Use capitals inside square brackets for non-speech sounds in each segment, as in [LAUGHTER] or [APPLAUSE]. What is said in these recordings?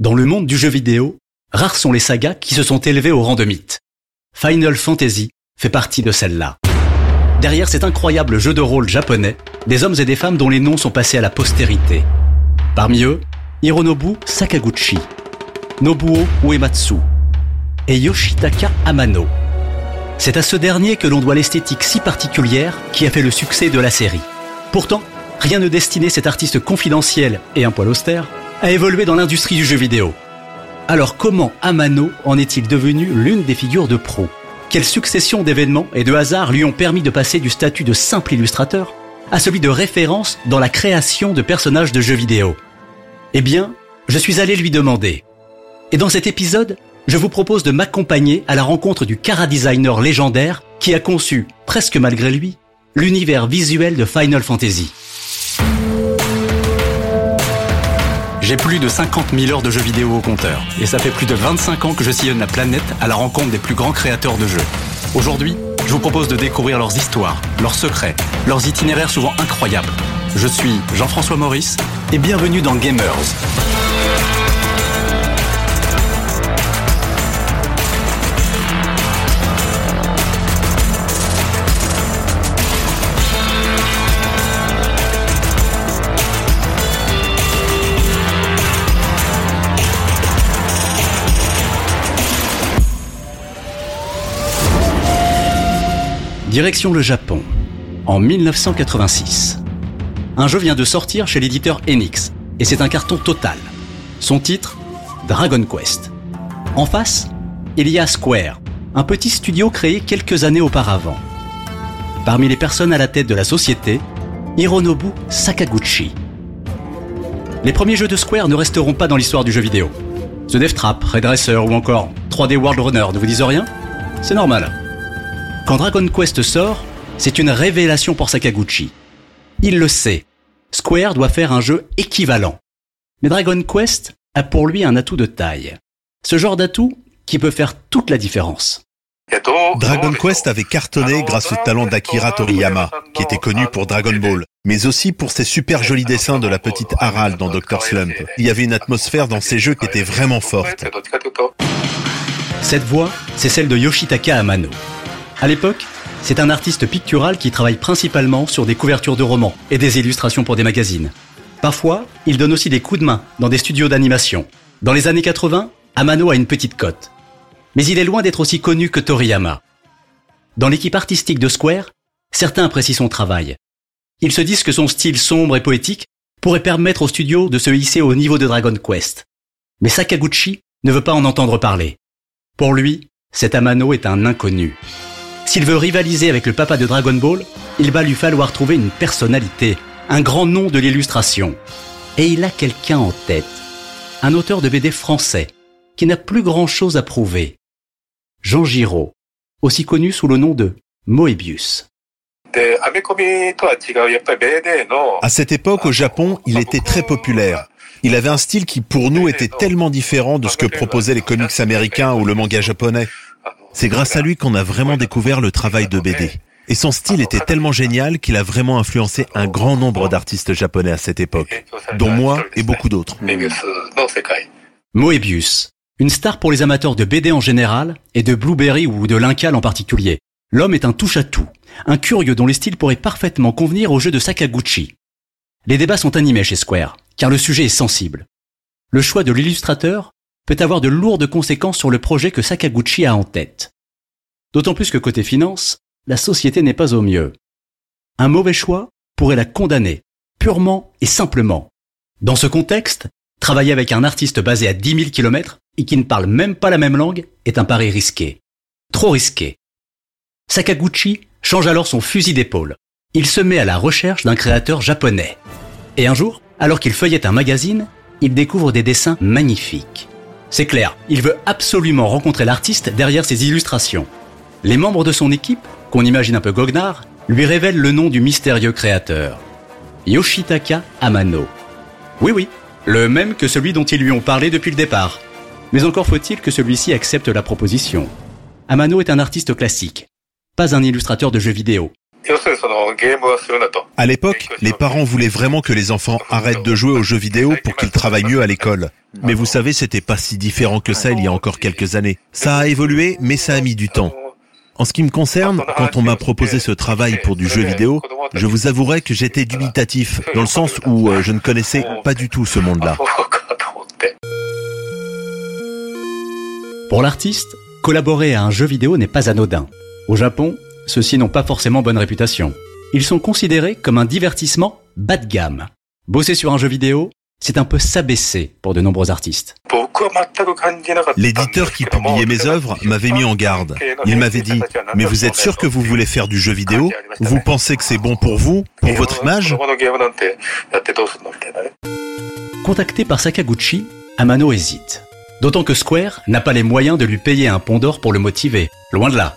Dans le monde du jeu vidéo, rares sont les sagas qui se sont élevés au rang de mythe. Final Fantasy fait partie de celle-là. Derrière cet incroyable jeu de rôle japonais, des hommes et des femmes dont les noms sont passés à la postérité. Parmi eux, Hironobu Sakaguchi, Nobuo Uematsu et Yoshitaka Amano. C'est à ce dernier que l'on doit l'esthétique si particulière qui a fait le succès de la série. Pourtant, rien ne destinait cet artiste confidentiel et un poil austère à évoluer dans l'industrie du jeu vidéo. Alors comment Amano en est-il devenu l'une des figures de pro? Quelle succession d'événements et de hasards lui ont permis de passer du statut de simple illustrateur à celui de référence dans la création de personnages de jeux vidéo? Eh bien, je suis allé lui demander. Et dans cet épisode, je vous propose de m'accompagner à la rencontre du cara-designer légendaire qui a conçu, presque malgré lui, l'univers visuel de Final Fantasy. J'ai plus de 50 000 heures de jeux vidéo au compteur, et ça fait plus de 25 ans que je sillonne la planète à la rencontre des plus grands créateurs de jeux. Aujourd'hui, je vous propose de découvrir leurs histoires, leurs secrets, leurs itinéraires souvent incroyables. Je suis Jean-François Maurice, et bienvenue dans Gamers. Direction le Japon, en 1986. Un jeu vient de sortir chez l'éditeur Enix, et c'est un carton total. Son titre Dragon Quest. En face, il y a Square, un petit studio créé quelques années auparavant. Parmi les personnes à la tête de la société, Hironobu Sakaguchi. Les premiers jeux de Square ne resteront pas dans l'histoire du jeu vidéo. The Death Trap, Red Racer ou encore 3D World Runner ne vous disent rien? C'est normal. Quand Dragon Quest sort, c'est une révélation pour Sakaguchi. Il le sait. Square doit faire un jeu équivalent. Mais Dragon Quest a pour lui un atout de taille. Ce genre d'atout qui peut faire toute la différence. Dragon Quest avait cartonné grâce au talent d'Akira Toriyama, qui était connu pour Dragon Ball, mais aussi pour ses super jolis dessins de la petite Harald dans Dr. Slump. Il y avait une atmosphère dans ces jeux qui était vraiment forte. Cette voix, c'est celle de Yoshitaka Amano. À l'époque, c'est un artiste pictural qui travaille principalement sur des couvertures de romans et des illustrations pour des magazines. Parfois, il donne aussi des coups de main dans des studios d'animation. Dans les années 80, Amano a une petite cote. Mais il est loin d'être aussi connu que Toriyama. Dans l'équipe artistique de Square, certains apprécient son travail. Ils se disent que son style sombre et poétique pourrait permettre au studio de se hisser au niveau de Dragon Quest. Mais Sakaguchi ne veut pas en entendre parler. Pour lui, cet Amano est un inconnu. S'il veut rivaliser avec le papa de Dragon Ball, il va lui falloir trouver une personnalité, un grand nom de l'illustration. Et il a quelqu'un en tête. Un auteur de BD français, qui n'a plus grand chose à prouver. Jean Giraud, aussi connu sous le nom de Moebius. À cette époque, au Japon, il était très populaire. Il avait un style qui, pour nous, était tellement différent de ce que proposaient les comics américains ou le manga japonais. C'est grâce à lui qu'on a vraiment découvert le travail de BD. Et son style était tellement génial qu'il a vraiment influencé un grand nombre d'artistes japonais à cette époque, dont moi et beaucoup d'autres. Moebius, une star pour les amateurs de BD en général et de Blueberry ou de Linkal en particulier. L'homme est un touche-à-tout, un curieux dont les styles pourraient parfaitement convenir au jeu de Sakaguchi. Les débats sont animés chez Square, car le sujet est sensible. Le choix de l'illustrateur peut avoir de lourdes conséquences sur le projet que Sakaguchi a en tête. D'autant plus que côté finance, la société n'est pas au mieux. Un mauvais choix pourrait la condamner, purement et simplement. Dans ce contexte, travailler avec un artiste basé à 10 000 km et qui ne parle même pas la même langue est un pari risqué. Trop risqué. Sakaguchi change alors son fusil d'épaule. Il se met à la recherche d'un créateur japonais. Et un jour, alors qu'il feuillette un magazine, il découvre des dessins magnifiques. C'est clair, il veut absolument rencontrer l'artiste derrière ses illustrations. Les membres de son équipe, qu'on imagine un peu goguenard, lui révèlent le nom du mystérieux créateur. Yoshitaka Amano. Oui oui, le même que celui dont ils lui ont parlé depuis le départ. Mais encore faut-il que celui-ci accepte la proposition. Amano est un artiste classique, pas un illustrateur de jeux vidéo. À l'époque, les parents voulaient vraiment que les enfants arrêtent de jouer aux jeux vidéo pour qu'ils travaillent mieux à l'école. Mais vous savez, c'était pas si différent que ça il y a encore quelques années. Ça a évolué, mais ça a mis du temps. En ce qui me concerne, quand on m'a proposé ce travail pour du jeu vidéo, je vous avouerai que j'étais dubitatif, dans le sens où euh, je ne connaissais pas du tout ce monde-là. Pour l'artiste, collaborer à un jeu vidéo n'est pas anodin. Au Japon, ceux-ci n'ont pas forcément bonne réputation. Ils sont considérés comme un divertissement bas de gamme. Bosser sur un jeu vidéo, c'est un peu s'abaisser pour de nombreux artistes. L'éditeur qui publiait mes œuvres m'avait mis en garde. Il m'avait dit, mais vous êtes sûr que vous voulez faire du jeu vidéo? Vous pensez que c'est bon pour vous, pour votre image? Contacté par Sakaguchi, Amano hésite. D'autant que Square n'a pas les moyens de lui payer un pont d'or pour le motiver, loin de là.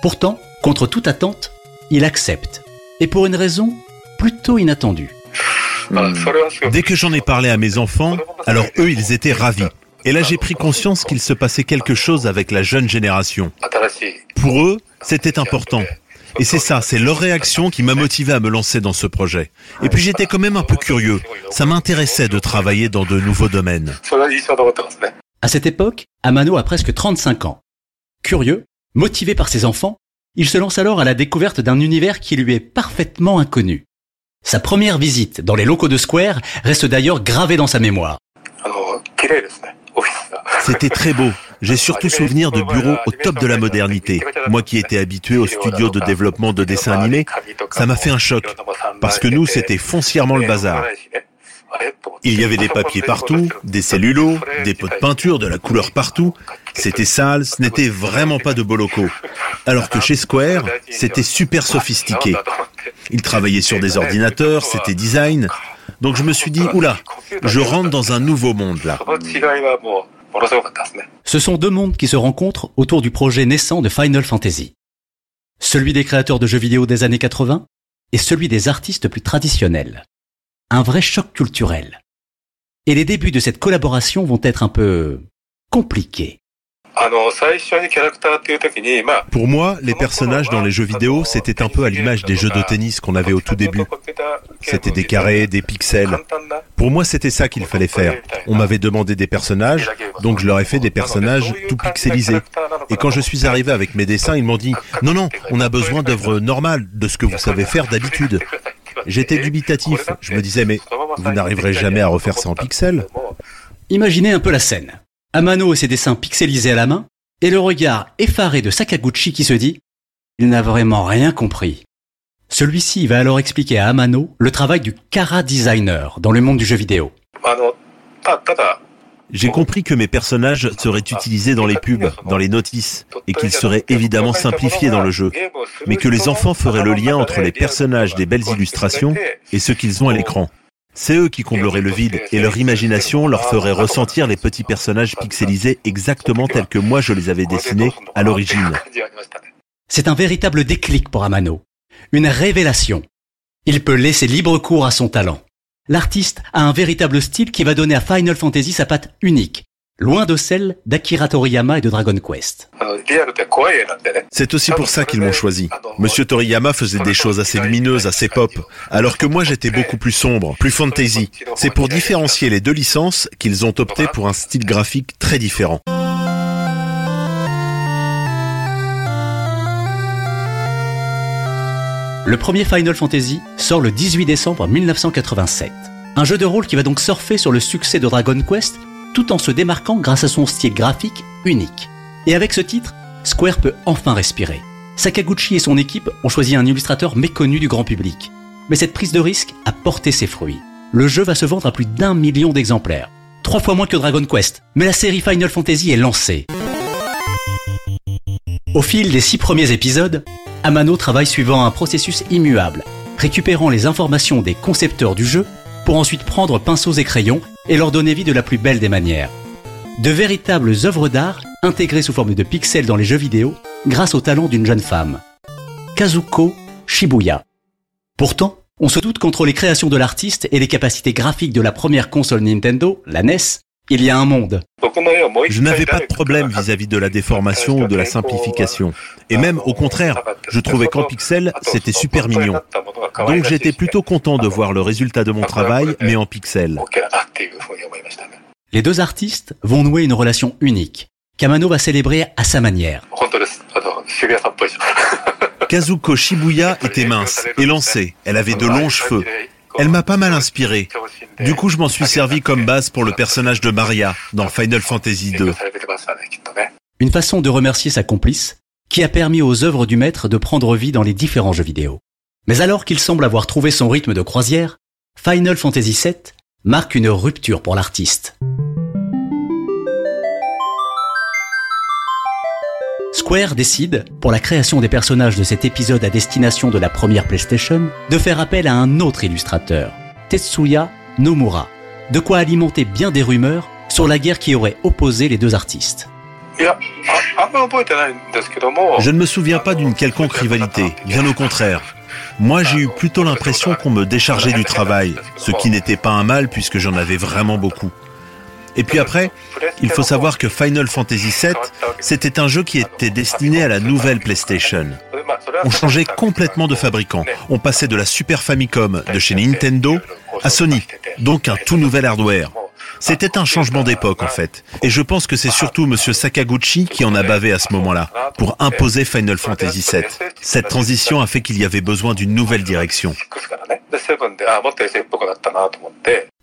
Pourtant, contre toute attente, il accepte. Et pour une raison plutôt inattendue. Dès que j'en ai parlé à mes enfants, alors eux, ils étaient ravis. Et là, j'ai pris conscience qu'il se passait quelque chose avec la jeune génération. Pour eux, c'était important. Et c'est ça, c'est leur réaction qui m'a motivé à me lancer dans ce projet. Et puis j'étais quand même un peu curieux. Ça m'intéressait de travailler dans de nouveaux domaines. À cette époque, Amano a presque 35 ans. Curieux, motivé par ses enfants, il se lance alors à la découverte d'un univers qui lui est parfaitement inconnu. Sa première visite dans les locaux de Square reste d'ailleurs gravée dans sa mémoire. [LAUGHS] C'était très beau. J'ai surtout souvenir de bureaux au top de la modernité. Moi qui étais habitué aux studios de développement de dessins animés, ça m'a fait un choc. Parce que nous, c'était foncièrement le bazar. Il y avait des papiers partout, des cellulos, des pots de peinture, de la couleur partout. C'était sale, ce n'était vraiment pas de beaux locaux. Alors que chez Square, c'était super sophistiqué. Ils travaillaient sur des ordinateurs, c'était design. Donc je me suis dit, oula, je rentre dans un nouveau monde là. Ce sont deux mondes qui se rencontrent autour du projet naissant de Final Fantasy. Celui des créateurs de jeux vidéo des années 80 et celui des artistes plus traditionnels. Un vrai choc culturel. Et les débuts de cette collaboration vont être un peu compliqués. Pour moi, les personnages dans les jeux vidéo, c'était un peu à l'image des jeux de tennis qu'on avait au tout début. C'était des carrés, des pixels. Pour moi, c'était ça qu'il fallait faire. On m'avait demandé des personnages, donc je leur ai fait des personnages tout pixelisés. Et quand je suis arrivé avec mes dessins, ils m'ont dit "Non non, on a besoin d'œuvres normales, de ce que vous savez faire d'habitude." J'étais dubitatif. Je me disais "Mais vous n'arriverez jamais à refaire ça en pixels." Imaginez un peu la scène. Amano et ses dessins pixelisés à la main, et le regard effaré de Sakaguchi qui se dit ⁇ Il n'a vraiment rien compris ⁇ Celui-ci va alors expliquer à Amano le travail du Kara Designer dans le monde du jeu vidéo. J'ai compris que mes personnages seraient utilisés dans les pubs, dans les notices, et qu'ils seraient évidemment simplifiés dans le jeu, mais que les enfants feraient le lien entre les personnages des belles illustrations et ce qu'ils ont à l'écran. C'est eux qui combleraient le vide et leur imagination leur ferait ressentir les petits personnages pixelisés exactement tels que moi je les avais dessinés à l'origine. [LAUGHS] C'est un véritable déclic pour Amano. Une révélation. Il peut laisser libre cours à son talent. L'artiste a un véritable style qui va donner à Final Fantasy sa patte unique, loin de celle d'Akira Toriyama et de Dragon Quest. C'est aussi pour ça qu'ils m'ont choisi. Monsieur Toriyama faisait des choses assez lumineuses, assez pop, alors que moi j'étais beaucoup plus sombre, plus fantasy. C'est pour différencier les deux licences qu'ils ont opté pour un style graphique très différent. Le premier Final Fantasy sort le 18 décembre 1987. Un jeu de rôle qui va donc surfer sur le succès de Dragon Quest tout en se démarquant grâce à son style graphique unique. Et avec ce titre, Square peut enfin respirer. Sakaguchi et son équipe ont choisi un illustrateur méconnu du grand public. Mais cette prise de risque a porté ses fruits. Le jeu va se vendre à plus d'un million d'exemplaires. Trois fois moins que Dragon Quest. Mais la série Final Fantasy est lancée. Au fil des six premiers épisodes, Amano travaille suivant un processus immuable, récupérant les informations des concepteurs du jeu pour ensuite prendre pinceaux et crayons et leur donner vie de la plus belle des manières. De véritables œuvres d'art intégrées sous forme de pixels dans les jeux vidéo grâce au talent d'une jeune femme, Kazuko Shibuya. Pourtant, on se doute qu'entre les créations de l'artiste et les capacités graphiques de la première console Nintendo, la NES, il y a un monde. Je n'avais pas de problème vis-à-vis de la déformation ou de la simplification. Et même au contraire, je trouvais qu'en pixel, c'était super mignon. Donc j'étais plutôt content de voir le résultat de mon travail, mais en pixel. Les deux artistes vont nouer une relation unique, qu'Amano va célébrer à sa manière. Kazuko Shibuya [LAUGHS] était mince, élancée, elle avait de longs cheveux. Elle m'a pas mal inspiré. Du coup, je m'en suis servi comme base pour le personnage de Maria dans Final Fantasy II. Une façon de remercier sa complice, qui a permis aux œuvres du maître de prendre vie dans les différents jeux vidéo. Mais alors qu'il semble avoir trouvé son rythme de croisière, Final Fantasy VII marque une rupture pour l'artiste. Square décide, pour la création des personnages de cet épisode à destination de la première PlayStation, de faire appel à un autre illustrateur, Tetsuya Nomura, de quoi alimenter bien des rumeurs sur la guerre qui aurait opposé les deux artistes. Je ne me souviens pas d'une quelconque rivalité, bien au contraire. Moi, j'ai eu plutôt l'impression qu'on me déchargeait du travail, ce qui n'était pas un mal puisque j'en avais vraiment beaucoup. Et puis après, il faut savoir que Final Fantasy VII, c'était un jeu qui était destiné à la nouvelle PlayStation. On changeait complètement de fabricant. On passait de la Super Famicom de chez Nintendo à Sony, donc un tout nouvel hardware. C'était un changement d'époque en fait. Et je pense que c'est surtout Monsieur Sakaguchi qui en a bavé à ce moment-là, pour imposer Final Fantasy VII. Cette transition a fait qu'il y avait besoin d'une nouvelle direction.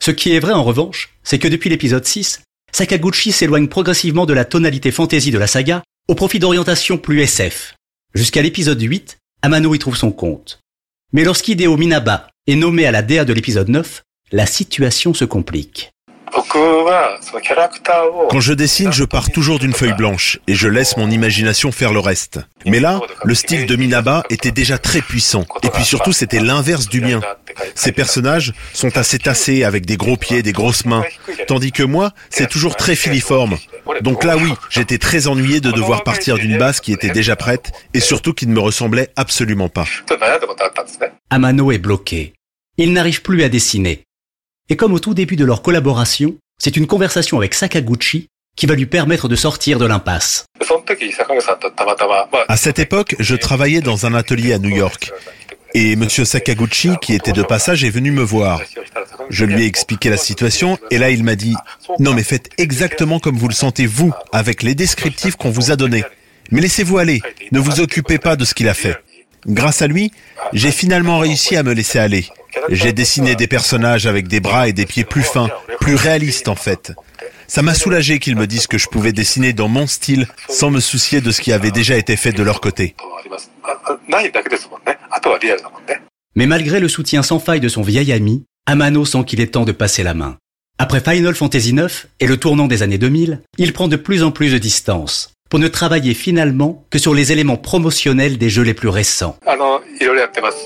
Ce qui est vrai en revanche, c'est que depuis l'épisode 6, Sakaguchi s'éloigne progressivement de la tonalité fantasy de la saga au profit d'orientation plus SF. Jusqu'à l'épisode 8, Amano y trouve son compte. Mais lorsqu'Hideo Minaba est nommé à la DA de l'épisode 9, la situation se complique. Quand je dessine, je pars toujours d'une feuille blanche et je laisse mon imagination faire le reste. Mais là, le style de Minaba était déjà très puissant. Et puis surtout, c'était l'inverse du mien. Ces personnages sont assez tassés avec des gros pieds, des grosses mains. Tandis que moi, c'est toujours très filiforme. Donc là, oui, j'étais très ennuyé de devoir partir d'une base qui était déjà prête et surtout qui ne me ressemblait absolument pas. Amano est bloqué. Il n'arrive plus à dessiner. Et comme au tout début de leur collaboration, c'est une conversation avec Sakaguchi qui va lui permettre de sortir de l'impasse. À cette époque, je travaillais dans un atelier à New York. Et Monsieur Sakaguchi, qui était de passage, est venu me voir. Je lui ai expliqué la situation et là il m'a dit Non mais faites exactement comme vous le sentez vous, avec les descriptifs qu'on vous a donnés. Mais laissez-vous aller, ne vous occupez pas de ce qu'il a fait. Grâce à lui, j'ai finalement réussi à me laisser aller. J'ai dessiné des personnages avec des bras et des pieds plus fins, plus réalistes en fait. Ça m'a soulagé qu'ils me disent que je pouvais dessiner dans mon style sans me soucier de ce qui avait déjà été fait de leur côté. Mais malgré le soutien sans faille de son vieil ami, Amano sent qu'il est temps de passer la main. Après Final Fantasy IX et le tournant des années 2000, il prend de plus en plus de distance pour ne travailler finalement que sur les éléments promotionnels des jeux les plus récents.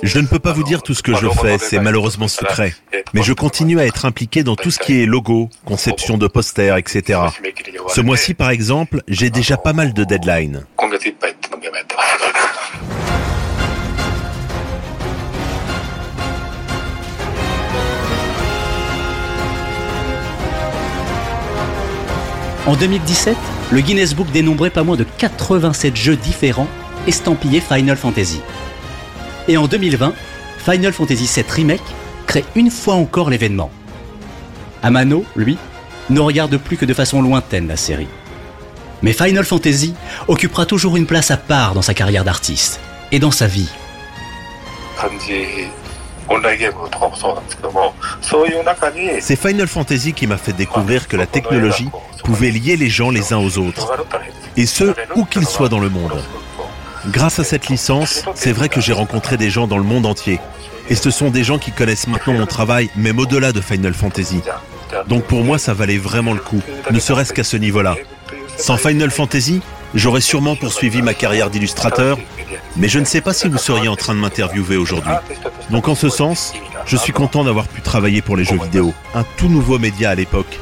Je ne peux pas vous dire tout ce que je fais, c'est malheureusement secret. Mais je continue à être impliqué dans tout ce qui est logo, conception de posters, etc. Ce mois-ci, par exemple, j'ai déjà pas mal de deadlines. En 2017, le Guinness Book dénombrait pas moins de 87 jeux différents estampillés Final Fantasy. Et en 2020, Final Fantasy VII Remake crée une fois encore l'événement. Amano, lui, ne regarde plus que de façon lointaine la série. Mais Final Fantasy occupera toujours une place à part dans sa carrière d'artiste et dans sa vie. C'est Final Fantasy qui m'a fait découvrir que la technologie pouvait lier les gens les uns aux autres, et ce, où qu'ils soient dans le monde. Grâce à cette licence, c'est vrai que j'ai rencontré des gens dans le monde entier, et ce sont des gens qui connaissent maintenant mon travail, même au-delà de Final Fantasy. Donc pour moi, ça valait vraiment le coup, ne serait-ce qu'à ce niveau-là. Sans Final Fantasy, j'aurais sûrement poursuivi ma carrière d'illustrateur, mais je ne sais pas si vous seriez en train de m'interviewer aujourd'hui. Donc en ce sens, je suis content d'avoir pu travailler pour les jeux vidéo, un tout nouveau média à l'époque,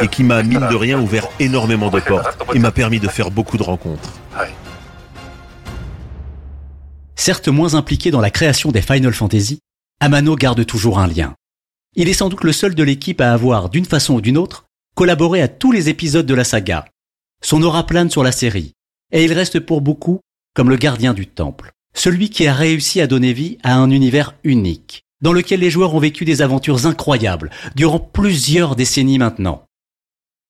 et qui m'a, mine de rien, ouvert énormément de portes et m'a permis de faire beaucoup de rencontres. Certes moins impliqué dans la création des Final Fantasy, Amano garde toujours un lien. Il est sans doute le seul de l'équipe à avoir, d'une façon ou d'une autre, collaboré à tous les épisodes de la saga. Son aura plane sur la série, et il reste pour beaucoup comme le gardien du temple, celui qui a réussi à donner vie à un univers unique, dans lequel les joueurs ont vécu des aventures incroyables durant plusieurs décennies maintenant.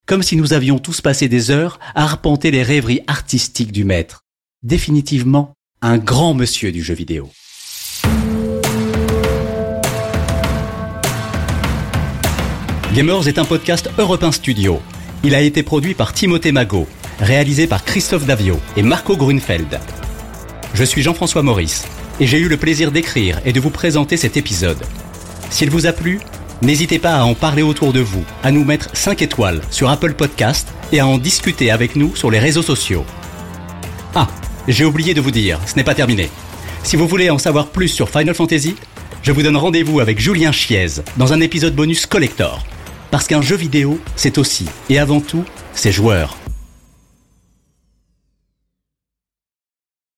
Comme si nous avions tous passé des heures à arpenter les rêveries artistiques du maître. Définitivement un grand monsieur du jeu vidéo. Gamers est un podcast Europe Studio. Il a été produit par Timothée Magot, réalisé par Christophe Davio et Marco Grunfeld. Je suis Jean-François Maurice et j'ai eu le plaisir d'écrire et de vous présenter cet épisode. S'il vous a plu, n'hésitez pas à en parler autour de vous, à nous mettre 5 étoiles sur Apple Podcast et à en discuter avec nous sur les réseaux sociaux. Ah, j'ai oublié de vous dire, ce n'est pas terminé. Si vous voulez en savoir plus sur Final Fantasy, je vous donne rendez-vous avec Julien Chiez dans un épisode bonus collector. Parce qu'un jeu vidéo, c'est aussi et avant tout ses joueurs.